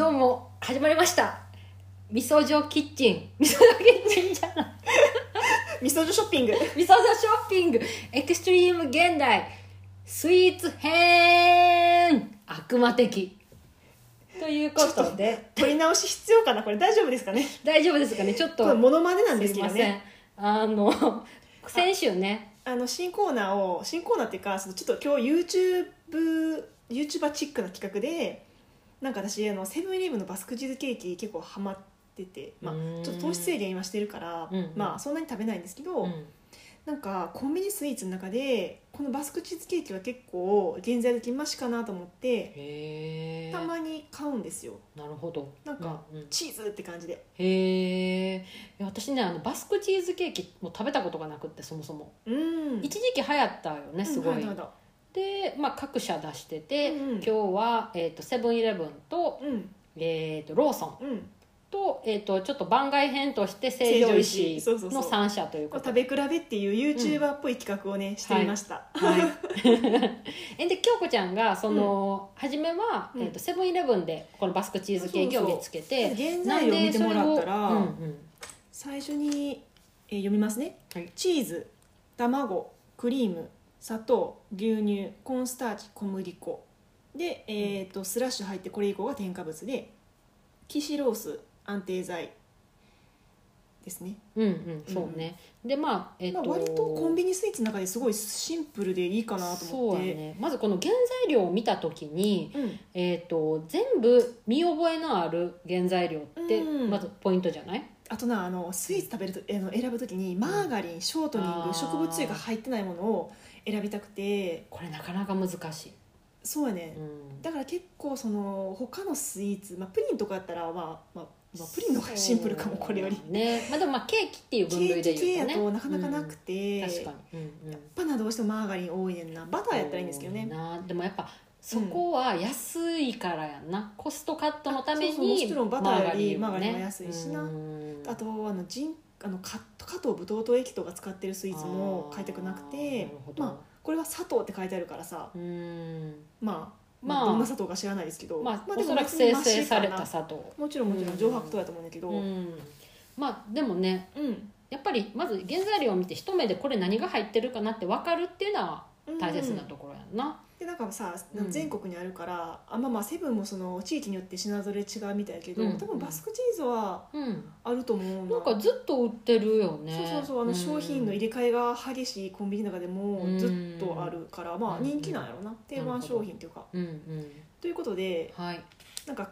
どうも始まりました。味噌女キッチン。味噌女キッチンじゃない。味噌汁ショッピング。味噌女ショッピング。エクストリーム現代。スイーツ編。悪魔的。ということで。取り直し必要かな？これ大丈夫ですかね？大丈夫ですかね？ちょっと。これモノマネなんですけどね。あの先週ね。あの新コーナーを新コーナーっていうかそのちょっと今日 YouTube YouTuber チックな企画でなんか私あのセブンイレブンのバスクチーズケーキ結構ハマってて、まあちょっと糖質制限今してるから、うんうん。まあそんなに食べないんですけど、うん。なんかコンビニスイーツの中でこのバスクチーズケーキは結構現在的マシかなと思ってたまに買うんですよ。なるほど。なんかうんうん。チーズって感じで。へえ私ねあのバスクチーズケーキも食べたことがなくってそもそも。うん。一時期流行ったよねすごい、うんなるほどで、まあ、各社出してて、うんうん今日は、えー、とセブンイレブンと,、うん。えー、とローソンうん。と,、えー、とちょっと番外編として成城成城石うそうそう。の3社ということ食べ比べっていう YouTuber っぽい企画をね、してみました、はい、えで京子ちゃんがその、初めは、うん。えー、とセブンイレブンでこのバスクチーズケーキを見つけて原材料を見てもらったら、うんうん。最初に、えー読みますね、はい。チーズ卵クリーム砂糖牛乳コーンスターチ小麦粉。で、えー、とスラッシュ入ってこれ以降が添加物でキシロース安定剤。ですね、うんうんそうね、でまあえっ、まあ、と割とコンビニスイーツの中ですごいシンプルでいいかなと思って。そうやね。まずこの原材料を見た時に、うん。えー、と全部見覚えのある原材料ってうん。まずポイントじゃない、あとなあのスイーツ食べるとあの選ぶときにマーガリンショートニング植物油が入ってないものを選びたくて。これなかなか難しい、そうやね、うん。だから結構その他のスイーツ、まあ、プリンとかやったら、まあまあまあ、プリンの方がシンプルかもこれより。ねまあでもまあケーキっていうケ分類ーキ系やで言うとね。となかなかなくて、うん。確かに、うんうん。やっぱなどうしてもマーガリン多いねんな。バターやったらいいんですけどね。な。でもやっぱそこは安いからやんな、コストカットのためあそうそうもにちろんバターよりをマーガリンが安いしな。うん。あとあのジンあのカ加藤ブドウ糖液糖が使ってるスイーツも買いたくなくてまあこれは砂糖って書いてあるからさうん。まあ、まあどんな砂糖か知らないですけど、まあ、でもおそらく別に生成された砂糖なもちろんもちろん上白糖やと思うんだけど、ううん。んまあでもねやっぱりまず原材料を見て一目でこれ何が入ってるかなって分かるっていうのは大切なところやんな、でなんかさうん。全国にあるから、あまあまあセブンもその地域によって品ぞれ違うみたいやけど、うん。多分バスクチーズはうん。あると思うな。なんかずっと売ってるよね。そうそうそうあの商品の入れ替えが激しいコンビニの中でもうん。ずっとあるから、まあうん。人気なんやろな、定番商品っていうか。うんうん。ということではい。なんか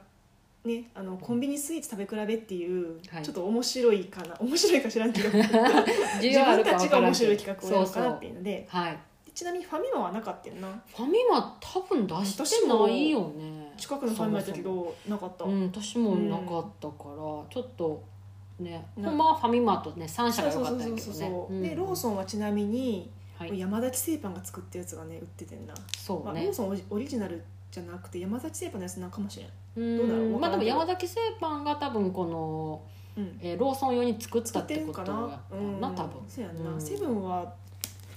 ねあのコンビニスイーツ食べ比べっていう、はい。ちょっと面白いかな。面白いか知らんけど。自分たちが面白い企画をやろうかなってそういうので。そう。はいちなみにファミマはなかったよな。ファミマ多分出してないよね。近くのファミマやったけどなかった、うん私もなかったから、ちょっとねなほんまはファミマとね3社が良かったんやけどね。でローソンはちなみに、はい。山崎製パンが作ったやつがね売っててんな、まあ、そうね。ローソンオリジナルじゃなくて山崎製パンのやつなんかもしれん。うん。どうだろう？まあでも山崎製パンが多分この、うん。えーローソン用に作った作ってことやったうんな？多分。そうやんな、うん。セブンは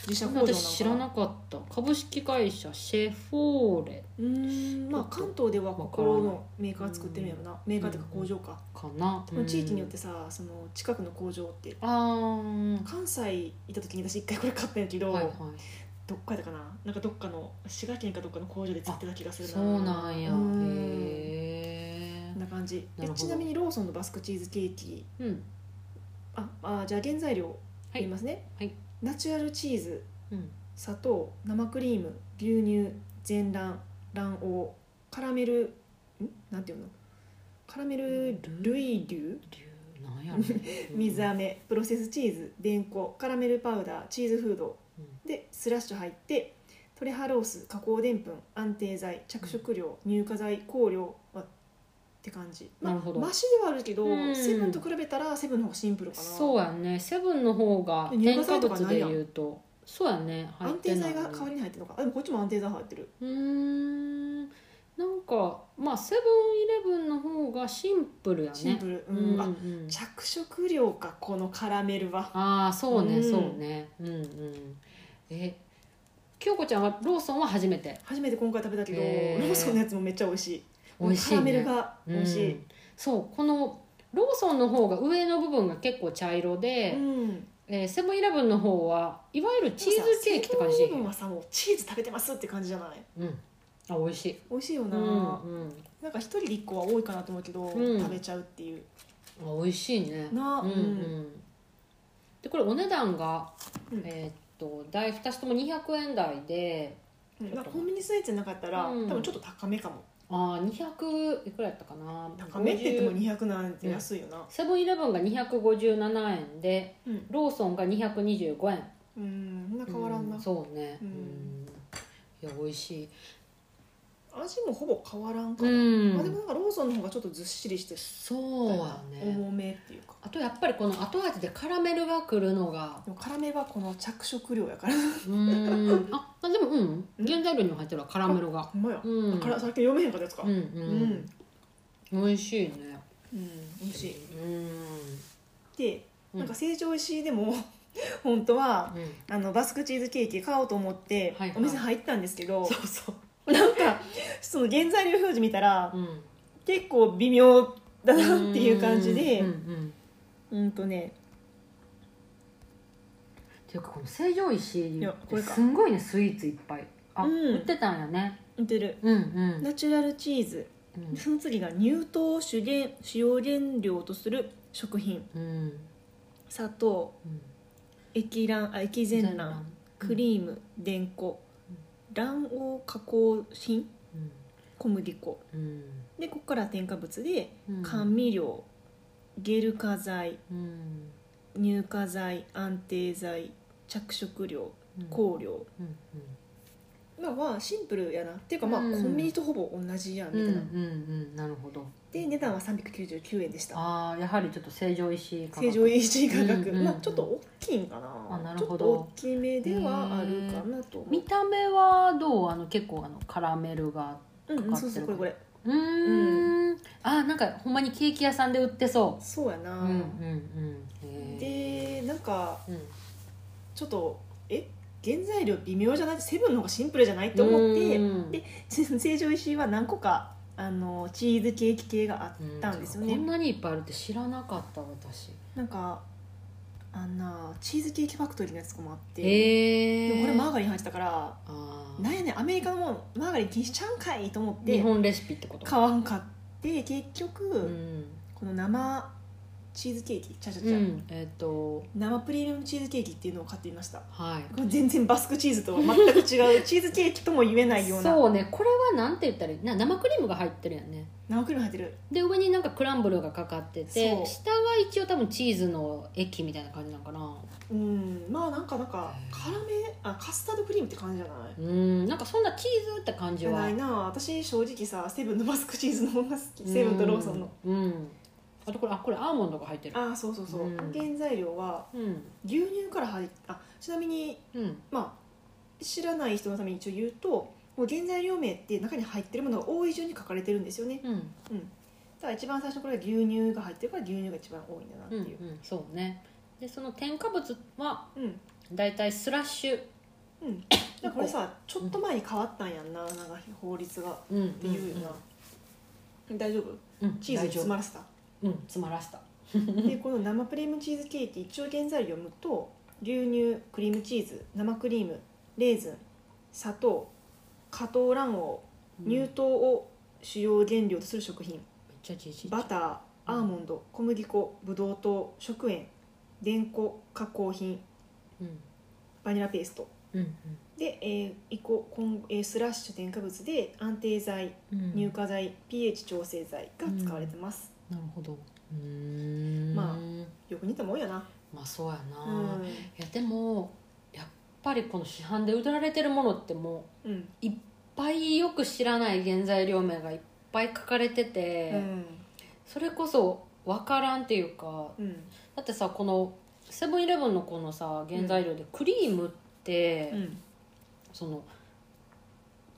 自社工場私知らなかった。株式会社シェフォーレ。うーんまあ関東ではここのメーカーが作ってるんやろな、メーカーっていうかうん工場か、かな、地域によってさその近くの工場って。あー。関西行った時に私一回これ買ったんやけど、はいはい。どっかだかな。なんかどっかの滋賀県かどっかの工場で作ってた気がするな。そうなんや。へうんえな感じ。なちなみにローソンのバスクチーズケーキ。うん。ああじゃあ原材料言いますね、はいナチュラルチーズうん。砂糖生クリーム牛乳全卵卵黄カラメルん？なんていうの？カラメルルイリュ流なんやろ 水飴プロセスチーズでんこカラメルパウダーチーズフード。うん。でスラッシュ入ってトレハロース加工でんぷん安定剤着色料乳化剤香料あって感じ、まあなるほど。マシではあるけど、うん。セブンと比べたらセブンの方がシンプルかな。そうやね。セブンの方が乳添加物でないうとそうやね。入安定剤が代わりに入ってるのか。あでもこっちも安定剤入ってる。うーん。なんかまあセブンイレブンの方がシンプルやね。シンプル、ううんん。あうん着色料かこのカラメルは。ああそうね、うん。そうね。うんうん。え京子ちゃんはローソンは初めて？初めて今回食べたけどー。ーソンのやつもめっちゃ美味しい美味しいね。カラメルが美味しい、うんそうこのローソンの方が上の部分が結構茶色で、うん。えーセブンイレブンの方はいわゆるチーズケーキって感じ。セブンはさもうチーズ食べてますって感じじゃない？うん。あ美味しい。美味しいよな、うんうん。なんか一人で一個は多いかなと思うけど、うん食べちゃうっていう。あ美味しいね。なうん。うんでこれお値段が、うん。えーっと大2つとも200円台で。うん。なんかコンビニスイーツなかったら、うん。多分ちょっと高めかもあー200いくらやったかな？高めって言っても50 200なんて安いよな。セブンイレブンが257円。でうん、ローソンが225円。うん、そんな変わらんな、うそうね。うん。いや美味しい味もほぼ変わらんかな、うん。まあ、でもなんかローソンの方がちょっとずっしりしてそうやね。重めっていうかあとやっぱりこの後味でカラメルがくるのがでも辛めはこの着色料やからうーんああでもうん原材料にも入ってるわカラメルがほんまや、うんからさっき読めへんかったやつかうんうんうん美味しいねうん美味しいうんでうんなんか成城石井でも本当はうんあのバスクチーズケーキ買おうと思ってはいはいお店入ったんですけど、そうそうなんかその原材料表示見たらうん。結構微妙だなっていう感じでうんとね。っていうかこの成城石すんごいねスイーツいっぱい。あ、うん。売ってたんやね。似てる。うんうん。ナチュラルチーズ。うん。その次が乳糖を主原主要原料とする食品。うん。砂糖。うん。液卵あ液全卵。クリーム電粉卵黄加工品？うん小麦粉。うんでここから添加物でうん。甘味料ゲル化剤うん。乳化剤安定剤着色料うん。香料うんまあまあシンプルやな。っていうかまあコうん。ンビニとほぼ同じやんみたいな、うんうんうんなるほど。で値段は399円でした。ああやはりちょっと成城石井価格。成城石井価格、うんうんまあちょっと大きいんかな。あなるほど。ちょっと大きめではあるかなと。思う見た目はどう？あの結構あのカラメルがうんうんかかってるそうそうこれこれ。うーん。あーなんかほんまにケーキ屋さんで売ってそそうやな、ううんうんうん。へー。でなんかうん。ちょっとえ？原材料微妙じゃない？セブンの方がシンプルじゃない？って思ってうん。で成城石井は何個かあのチーズケーキ系があったんですよね、こんなにいっぱいあるって知らなかった私。なんかあんなチーズケーキファクトリーのやつとかもあって、へえでもこれマーガリン入ってたからなんやねんアメリカのもんマーガリン禁止ちゃうんかいと思って日本レシピってこと？買わんかって結局、うん、この生チーズケーキちゃちゃちゃ、うん、えっ、と生プレミアムチーズケーキっていうのを買ってみました。はい。これ全然バスクチーズとは全く違う チーズケーキとも言えないような。そうねこれはなんて言ったらいい？な生クリームが入ってるやんね。生クリーム入ってる。で上になんかクランブルがかかってて下が一応多分チーズの液みたいな感じなのかな。うんまあなんかなんか辛めあカスタードクリームって感じじゃない？うんなんかそんなチーズって感じは。じゃないな。私正直さセブンのバスクチーズの方が好き。セブンとローソンの。うん、うんあとこれあこれアーモンドが入ってる。ああそうそうそう、うん。原材料はうん。牛乳から入っあちなみにうん。まあ知らない人のために一応言うともう原材料名って中に入ってるものが多い順に書かれてるんですよね。うん。ただ一番最初これは牛乳が入ってるから牛乳が一番多いんだなってう。ん、うん。いう、、そうね。でその添加物はうん。だいたいスラッシュ。うん。でこれさちょっと前に変わったんやんななんか法律が。っうん。ていうよな、大丈夫？うん。チーズに詰まらせたうん詰まらせた。でこの生プレミアムチーズケーキ一応原材料を読むと牛乳クリームチーズ生クリームレーズン砂糖加糖卵黄乳糖を主要原料とする食品。バターアーモンド小麦粉ブドウ糖食塩電粉加工品うん。バニラペースト。うんで、えー、イココンえースラッシュ添加物で安定剤うん。乳化剤 pH 調整剤が使われてます、なるほど。うーん。まよく似たもんやな。まあそうやな、うん。いやでもやっぱりこの市販で売られてるものってもうん。ういっぱいよく知らない原材料名がいっぱい書かれてて、うん。それこそ分からんっていうかうん。だってさこのセブンイレブンのこのさ原材料でクリームって、うん。その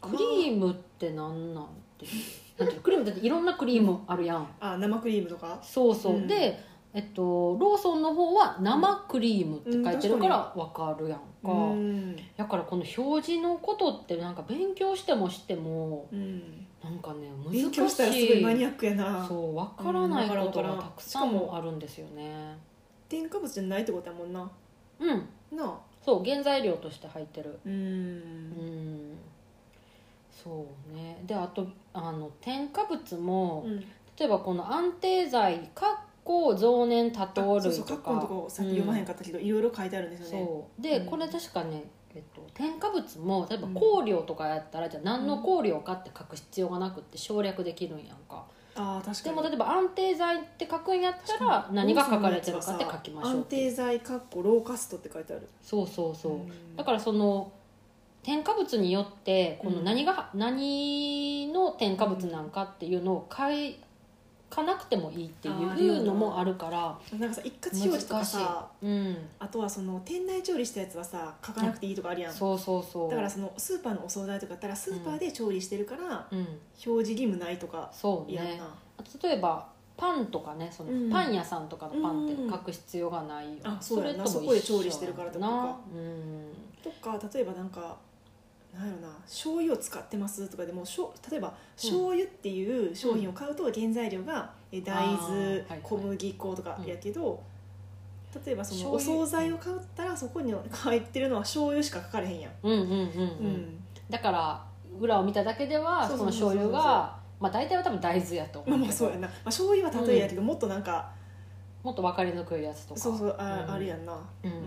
クリームってなんなんていうなんていうのクリームだっていろんなクリームあるやん、あ生クリームとか？そうそう、うん。でえっとローソンの方は生クリームって書いてるから分かるやんか、うん。だからこの表示のことってなんか勉強してもしてもうん。なんかね難しい勉強したらすごいマニアックやな。そう分からないことがたくさんあるんですよね。添加物じゃないってことやもんな。うん。なあ。そう原材料として入ってる。うーうんん。そうねであとあの添加物も、うん。例えばこの安定剤かっこ増粘多糖類とそうそうカッコのとかこさっき読まへんかったけど、いろいろ書いてあるんですよね。で、うん。これ確かね、えっと、添加物も例えばうん。香料とかやったら、じゃあ何の香料かって書く必要がなくって省略できるんやんか。ああ確かに。でも例えば安定剤って書くんやったら何が書かれてるかって書きましょう安定剤かっこローカストって書いてある。そうそうそう、ん。だからその添加物によってこの何が、何の添加物なんかっていうのを書かなくてもいいっていうのもあるからなんかさ一括表示とかさ、うん、あとはその店内調理したやつはさ書かなくていいとかあるやん。そうそうそう。だからそのスーパーのお惣菜とかだったらスーパーで調理してるからうん、表示義務ないとかそうね。例えばパンとかねそのうん。パン屋さんとかのパンってうん書く必要がないよ、あそうやな。そこで調理してるからとか。な。うん。とか例えばなんかなんやろな醤油を使ってますとかでもしょ例えば醤油っていう商品を買うと原材料がえ大豆小麦粉とかやけど、例えばそのお惣菜を買ったらそこに入ってるのは醤油しか書かれへんやん、うんうんうんうん、うん。だから裏を見ただけではその醤油がまあ大体は多分大豆やと思うまあまあそうやな、まあ、醤油は例えやけど、もっとなんかもっと分かりにくいやつとか。そうそうあ,、うん。あるやんな、うん。うん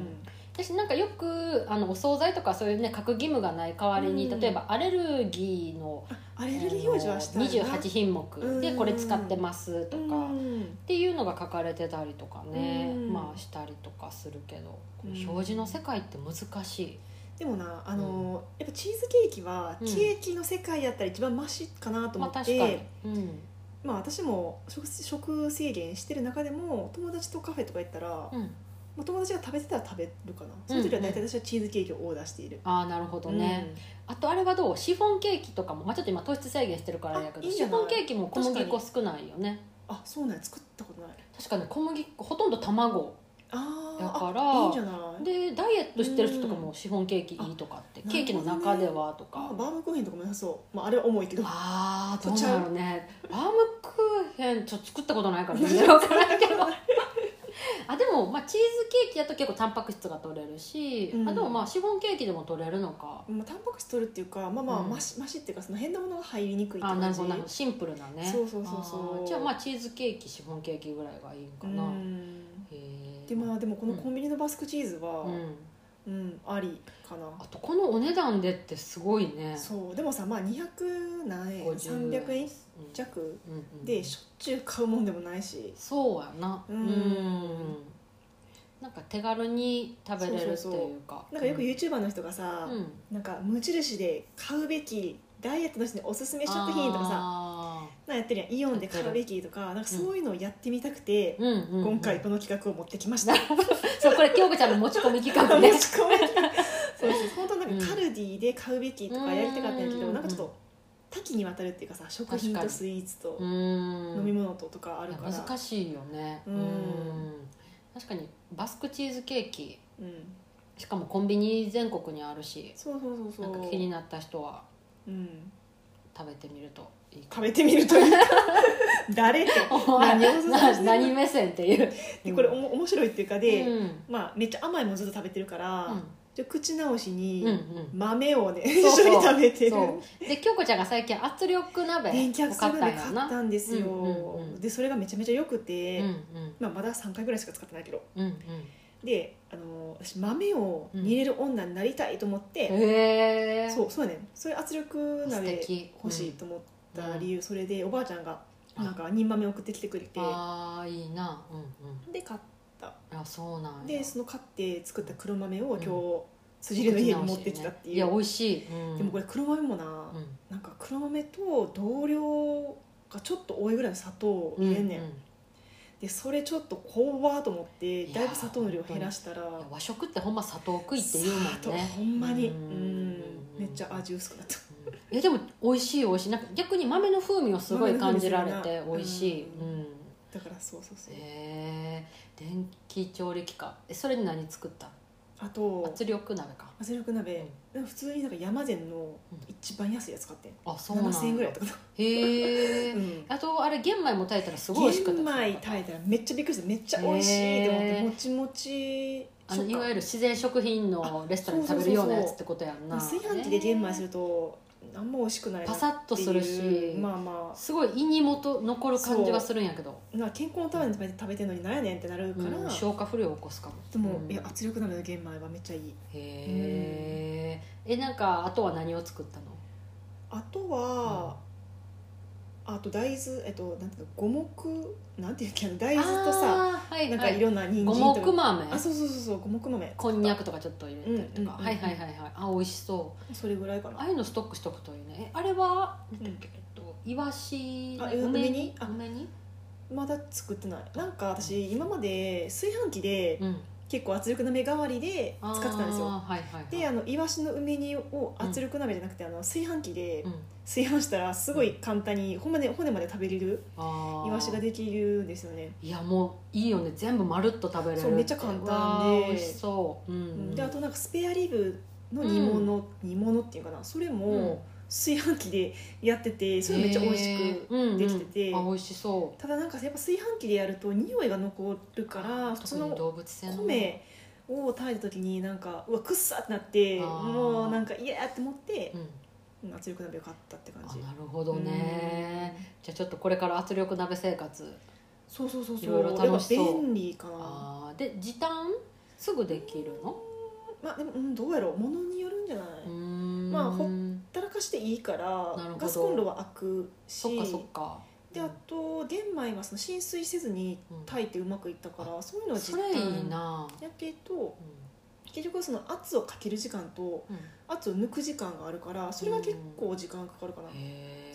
私なんかよくあのお惣菜とかそういうね書く義務がない代わりに、うん。例えばアレルギーのアレルギー表示はしたいな。28品目でこれ使ってますとか、うん。っていうのが書かれてたりとかね、うん。まあしたりとかするけど、うん。表示の世界って難しい。でもなあの、やっぱチーズケーキはうん。ケーキの世界やったら一番マシかなと思まあって、確かに、うん。まあ、私も食食制限してる中でも友達とカフェとか行ったら、うん、まあ、友達が食べてたら食べるかな。その時は大体私はチーズケーキをオーダーしている、ああなるほどね、あとあれはどう？シフォンケーキとかも、まあ、ちょっと今糖質制限してるからあれやけどシフォンケーキも小麦粉少ないよね。うんあそうなんや。作ったことない。確かに小麦粉ほとんど卵。あーだからあいいんじゃない？でダイエットしてる人とかもシフォンケーキいいとかってあケーキの中ではとか。あバームクーヘンとかも良さそう、まあ、あれは重いけど。ああどうなのねバームクーヘンちょっと作ったことないから全然 分からんけど あでも、まあ、チーズケーキだと結構タンパク質が取れるし、うん。あでもまあシフォンケーキでも取れるのか。まあ、タンパク質取るっていうかまあまあ、うん。マシマシっていうかその変なものが入りにくいってあなる感じほどなるほど。シンプルなね。そうそうそうそう。じゃあまあチーズケーキシフォンケーキぐらいがいいんかな、うん。へえでまあでもこのコンビニのバスクチーズは、うんうんありかな。あとこのお値段でってすごいね。そうでもさまあ200何円50 300円うん弱うんうん。でしょっちゅう買うもんでもないし。そうやな。ううん。んなんか手軽に食べれるっていうか。そうそうなんかよく YouTuber の人がさ、うん。なんか無印で買うべきダイエットの人におすすめ食品とかさあなやってるやんイオンで買うべきとかなんかそういうのをやってみたくてー、うんうんうん。今回この企画を持ってきました、そうこれ京子ちゃんの持ち込み企画ね。持ち込めそうそう本当なんかカルディで買うべきとかやりたかったんやけど、うん。なんかちょっと多岐にわたるっていうかさ食品とスイーツとうん。飲み物ととかあるから、難しいよね。うん。確かにバスクチーズケーキ。うん、しかもコンビニ全国にあるしそうそうそうそう。なんか気になった人はうん、食べてみるといいか。食べてみるというか。誰って。何をおすすめしてるな何目線っていう。でこれおも面白いっていうかで、うん。まあ、めっちゃ甘いものずっと食べてるから、うん。じゃあ口直しにうんうん。豆をね、そうそう。一緒に食べてる。そう。で京子ちゃんが最近圧力鍋電気を買ったん圧力で買やなったんですよ、うんうんうん。でそれがめちゃめちゃよくて、うんまあ、まだ3回ぐらいしか使ってないけど。うんうんであの私豆を煮れる女になりたいと思って、うんへえそうそうやねん。そういう圧力素鍋敵。欲しいと思った理由、それでおばあちゃんがなんか煮豆送ってきてくれて。ああいいな。うんで買った。うんあそうなんや。でその買って作った黒豆を今日、辻入れの家に持ってきたっていう、いや美味しい、うん。でもこれ黒豆もな、うん。なんか黒豆と同量がちょっと多いぐらいの砂糖を入れんねん、ううでそれちょっと怖と思っていやだいぶ砂糖の量減らしたらいや和食ってほんま砂糖食いって言うもんね。ほんまにううんんめっちゃ味薄くなった。うん。えでも美味しい美味しい。なんか逆に豆の風味をすごい感じられて美味しい、ううん。んだからそうそうそう。へえ電気調理器か。えそれに何作った？あと圧力鍋か。圧力鍋、でも普通になんか山善の一番安いやつ買ってん。あそうなんだ7000円ぐらいとかへえ、うんあれ玄米も炊いたらすごい美味しかった玄米炊いたらめっちゃびっくりしためっちゃ美味しいって思ってもちもちあのいわゆるる自然食品のレストランで食べるようなやつってことやんな炊飯器で玄米するととあんま美味しくないなっていうパサッとするしまあますごい胃にもと残る感じがするんやけど、あな健康のために食べて食べてんのになんやねんってなるから、うん消化不良を起こすかもでも、うんいや圧力鍋の玄米はめっちゃいいへええなんかあとは何を作ったのあとは、あと大豆えっとなんていうの五目なんていうっけ大豆とさあーはいなんかはいいろんな人五参とか。目豆。あそうそうそうそう五目豆。こんにゃくとかちょっと入れたりとか、うんうんはいはいはいはい。あ美味しそう。それぐらいかな。ああいうのストックしとくといいね。えあれはうん。えっとイワシあ梅梅煮？あ梅煮？まだ作ってない。なんか私今まで炊飯器でうん結構圧力鍋代わりで使ってたんですよ。はいはいはい。であのイワシの梅煮を圧力鍋じゃなくて、あの炊飯器でうん。炊飯したらすごい簡単に骨まで骨まで食べれるイワシができるんですよね、いやもういいよね。全部まるっと食べれるそうめっちゃ簡単で。美味しそう、うん。うんであとなんかスペアリブの煮物、煮物っていうかな。それうん。も炊飯器でやっててそれめっちゃ美味しくできてて、うんうんあ美味しそただなんかやっぱ炊飯器でやると匂いが残るうから普通特にの動物性の。米を炊いた時になんかうわくっさってなってもうなんか嫌やって思ってうん。うん圧力鍋を買ったって感あじなるほどね。じゃあちょっとこれから圧力鍋生活。そうそうそうそう。いろいろ楽しそう。便利か。なで時短？すぐできるの？まあでも、うん、どうやろう。物によるんじゃない、まあほったらかしていいからガスコンロは開くし。そっかそっか。であと玄米はその浸水せずに炊いてうまくいったから、そういうのはそれいい短な。やけどう結局その圧をかける時間とんうん。圧を抜く時間があるからそれは結構時間かかるかな、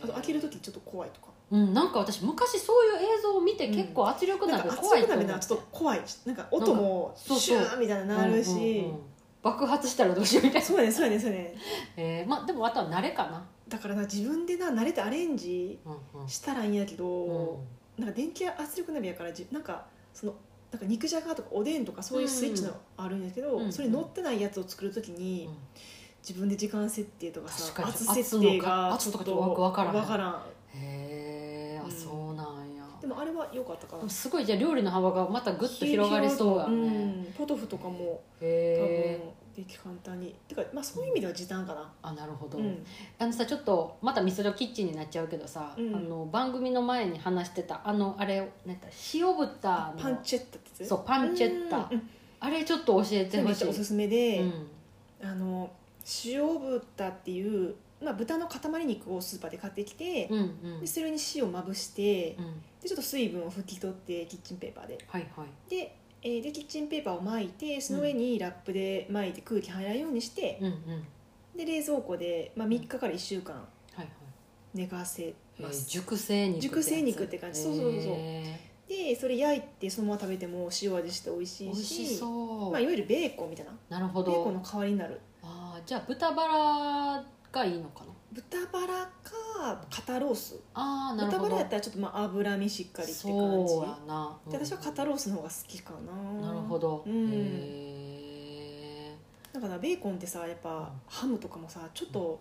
あと開ける時ちょっと怖いとか。うんなんか私昔そういう映像を見てうん。結構圧力鍋なんか圧怖いと思って。力鍋なちょっと怖い。なんか音もシューみたいななるし、うんうんうん爆発したらどうしようみたいな。そうやねそうやねそうやね。えーまあでもあとは慣れかな。だからな自分でな慣れてアレンジうんうん。したらいいんやけど、うんなんか電気圧力鍋やからじなんかそのなんか肉じゃがとかおでんとかそういうスイッチのあるんやけど、うんそれ乗ってないやつを作るときに、うん。自分で時間設定とかさ確かに圧設定が圧ととかちょっとわからんわからん。へえもあれは良かったかな。すごいじゃあ料理の幅がまたグッと広がりそうやね。ん。ポトフとかも多分でき簡単に。てかまあそういう意味では時短かな。あなるほど、うん。あのさちょっとまたミスドキッチンになっちゃうけどさ、うん。あの番組の前に話してたあのあれなんだ塩豚のパンチェッタってそうパンチェッタ。あれちょっと教えてめほしい。っちゃおすすめで、うん。あの塩豚っていう、まあ、豚の塊肉をスーパーで買ってきて、うんうん。でそれに塩をまぶしてうんでちょっと水分を拭き取ってキッチンペーパーで。はいはい。で,、えーでキッチンペーパーを巻いてその上にラップで巻いて空気入らないようにして、うんうん。で冷蔵庫で、まあ、3日から1週間はいはい。寝かせえます、ー熟成肉熟成肉って感じ。そうそうそうそう。へでそれ焼いてそのまま食べても塩味して美味しいしまあ、いわゆるベーコンみたいな。なるほど。ベーコンの代わりになる。あーじゃあ豚バラがいいのかな豚バラか肩ロース。ああなるほど。豚バラやったらちょっとまあ脂身しっかりって感じ。そうやな、で私は肩ロースの方が好きかな。なるほど、うん。へだからベーコンってさやっぱ、うん。ハムとかもさちょっと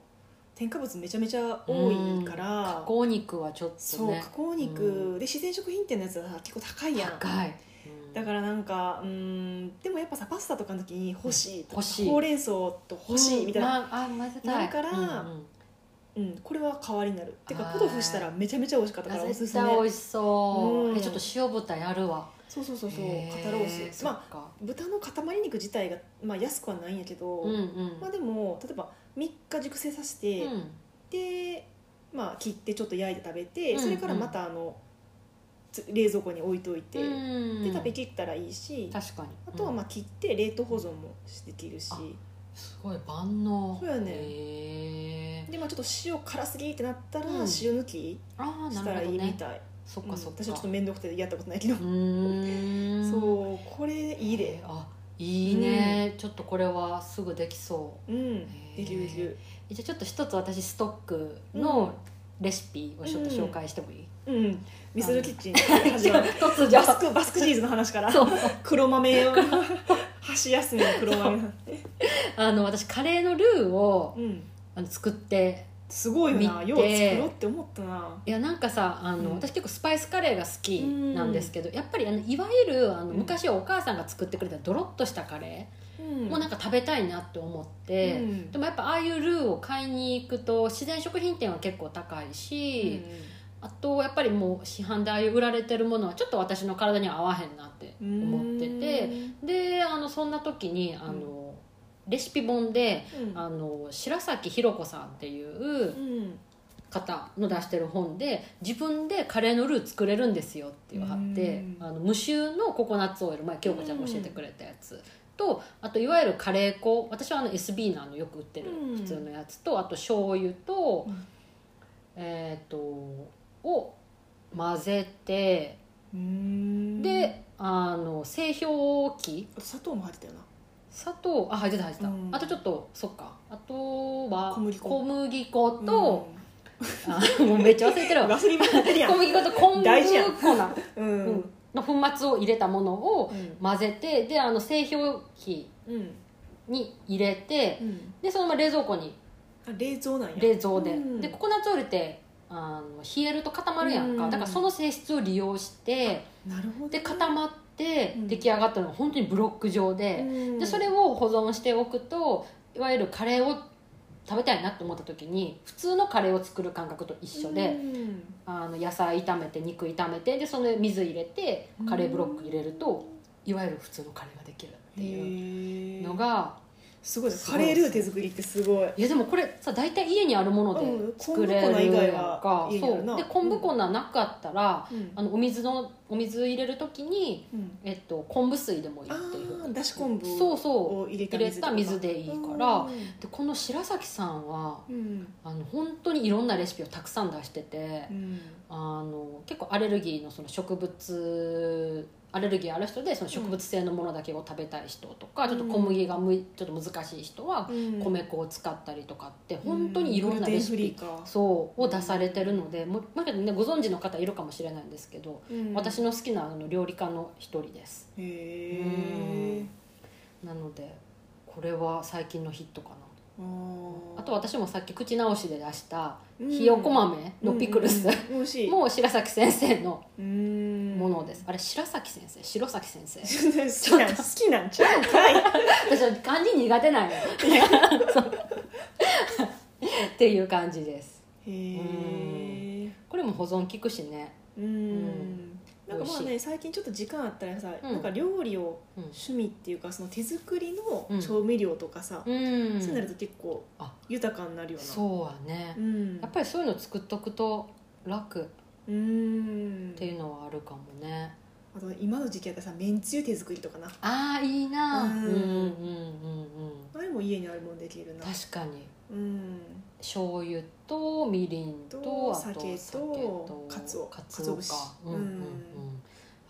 添加物めちゃめちゃ多いから、加工肉はちょっとね。そう加工肉、で自然食品店のやつはさ結構高いやん。高い、うん。だからなんかうんでもやっぱさパスタとかの時に欲しいとか、ほうれん草と欲しいみたいな、うん。あ混ぜたい。なるからうんうんうんこれは代わりになる。てかはいポトフしたらめちゃめちゃ美味しかったからおす絶すめ。対美味しそう、うん。えちょっと塩豚やるわ。そうそうそうそう。へ肩ロースまあ豚の塊肉自体が、まあ、安くはないんやけど、うんうん。まあでも例えば3日熟成させて、うん。で、まあ、切ってちょっと焼いて食べて、うんそれからまたあのつ冷蔵庫に置いといて、うんで食べきったらいいし、確かに。あとはまあうん切って冷凍保存もできるし、すごい万能。そうやねへーでまあちょっと塩辛すぎってなったらうん。塩抜きああしたらなるほどね。いいみたい、そっかそっか、うん。私はちょっと面倒くてやったことないけど、うーん。そうこれいいで。えーあいいね、ちょっとこれはすぐできそう。うん。へー。できるできる。えじゃあちょっと一つ私ストックのレシピをちょっと紹介してもいい、うん。ミスルキッチン始まる。突如。バスクバスクチーズの話から。そう。黒豆を箸休めの黒豆あの私カレーのルーをうんあの作ってすごいよなよう作ろうって思ったな。いやなんかさあの、うん。私結構スパイスカレーが好きなんですけど、やっぱりあのいわゆるあのうん昔はお母さんが作ってくれたドロッとしたカレうん。ーもなんか食べたいなって思って、うん。でもやっぱああいうルーを買いに行くと自然食品店は結構高いし、あとやっぱりもう市販でああいう売られてるものはちょっと私の体には合わへんなってうん思っててであのそんな時にあの、レシピ本でうん。あの白崎ひろ子さんっていううん方の出してる本で自分でカレーのルー作れるんですよっていうのがあってうん。あの無臭のココナッツオイル前京子ちゃんが教えてくれたやつ。とあといわゆるカレー粉私はあの SB のあのよく売ってるうん。普通のやつとあと醤油と、うん。えっ、とを混ぜてうん。であの製氷機。砂糖も入ってたよな砂糖あ入ってた入ってた、うん。あとちょっとそっか。あとは小麦粉。小麦粉と、あもうめっちゃ忘れてるわ。うん忘れまくってるやん。小麦粉と昆布大事やん。粉ううん。んの粉末を入れたものをうん。混ぜてであの製氷機うん。に入れてうん。でそのまま冷蔵庫に。あ冷蔵なんや。冷蔵で、うん。でココナッツオイルってあの冷えると固まるやんか、うん。だからその性質を利用してなるほどで固まってうん。出来上がったのが本当にブロック状で,、でそれを保存しておくといわゆるカレーを食べたいなと思った時に普通のカレーを作る感覚と一緒で、あの野菜炒めて肉炒めてでその水入れてカレーブロック入れるといわゆる普通のカレーができるっていうのがすごいね。すカレールー手作りってすごい。いやでもこれさ大体家にあるものでうん。作れるやんはかそ家にあるな。う。で昆布粉なかったら、うん。あのお水のお水入れる時に、うん。えっと、昆布水でもいいあっていう。あだし昆布そうそう。を入れた入れた水でいいから。うん。でこの白崎さんはうん。あの本当にいろんなレシピをたくさん出しててうん。あの結構アレルギーのその植物アレルギーある人でその植物性のものだけを食べたい人とか、ちょっと小麦がむいちょっと難しい人はうん。米粉を使ったりとかって本当にいろんなレシピグルテンフリーか。そうを出されてるのでもだけどねご存知の方いるかもしれないんですけど、うん。私の好きなあの料理家の一人です。へえなのでこれは最近のヒットかな。ああと私もさっき口直しで出したうん。ひよこ豆のピクルス、うん もう白崎先生のうん。ものです、あれ白崎先生？白崎先生。好きなん好きなんちゃう？んかい私は漢字苦手なんよそう。っていう感じです。へえこれも保存効くしね。うんなんかまあね最近ちょっと時間あったらさ、うん。なんか料理をうん趣味っていうかその手作りうん。の調味料とかさ、うん。そうなると結構あ。豊かになるような。そうやね、うん。やっぱりそういうの作っとくと楽っうん。ていうのはあるかもね。あと今の時期やったらさめんつゆ手作りとかな。ああいいな。ううんんうんうんうん。あれも家にあるもんできるな。確かにうん。醤油とみりんととあと酒とかつおかつおかかつお節うんうんうんうん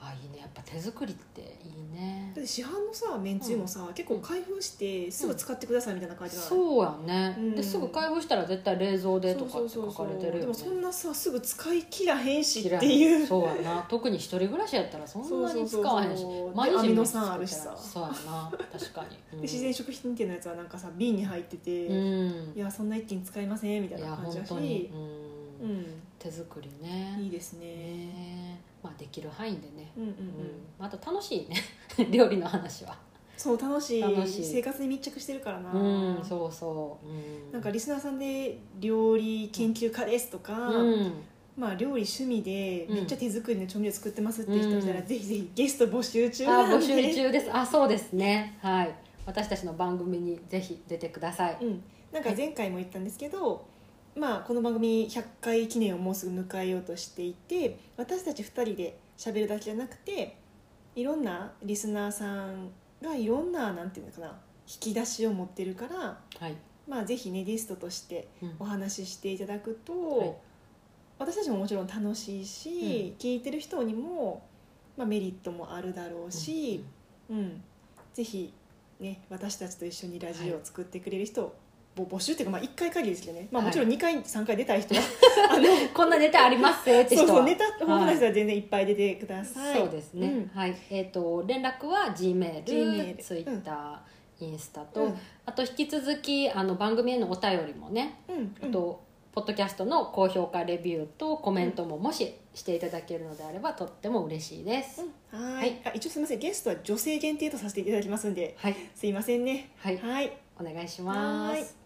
あいいね。やっぱ手作りっていいね。だって市販のさめんつゆもさ、結構開封してすぐ使ってくださいみたいな感じなの、そうやね、うん。ですぐ開封したら絶対冷蔵でとかって書かれてるよね。でもそんなさすぐ使い切らへんし嫌っていう。そうやな。特に一人暮らしやったらそんなに使わへんし。毎日でアミ酸あるしさ。そうやな。確かに、う んで自然食品店のやつはなんかさ瓶に入ってて、ういんやそんな一気に使いませんみたいな感じだし。本当に、う、うんん。手作りね。いいですね。ねまあできる範囲でね、うんうんうん、うん。あと楽しいね。料理の話は。そう楽しい。楽しい。生活に密着してるからな、うんそうそう、うん、なんかリスナーさんで料理研究家ですとか、うん。まあ、料理趣味でうん。めっちゃ手作りの調味料作ってますって人いたら、うん。ぜひぜひゲスト募集中あなんで。募集中です。あそうですね。はい。私たちの番組にぜひ出てください。うん、なんか前回も言ったんですけど、まあ、この番組100回記念をもうすぐ迎えようとしていて私たち2人で喋るだけじゃなくていろんなリスナーさんがいろんななんていうのかな引き出しを持ってるから、はい、まあ、ぜひねゲストとしてうん。お話ししていただくと、はい。私たちももちろん楽しいし、聞いてる人にも、まあ、メリットもあるだろうし、うん。ぜひ、ね、私たちと一緒にラジオを作ってくれる人をぼ募集っていうか、まあ、1回限りですけどね、まあ、はい。もちろん2回3回出たい人は あのこんなネタありますよって人は。そうそうネタ豊富な人は全然いっぱい出てください、そうですね、うん。はい。えっ、と連絡は G メールメールツイッター、インスタと、うん。あと引き続きあの番組へのお便りもね、うんあとポッドキャストの高評価レビューとコメントももししていただけるのであればとっても嬉しいです、うん。ははい。いあ一応すみません。ゲストは女性限定とさせていただきますんで。はい。すいませんね。はい。はい。お願いします。はい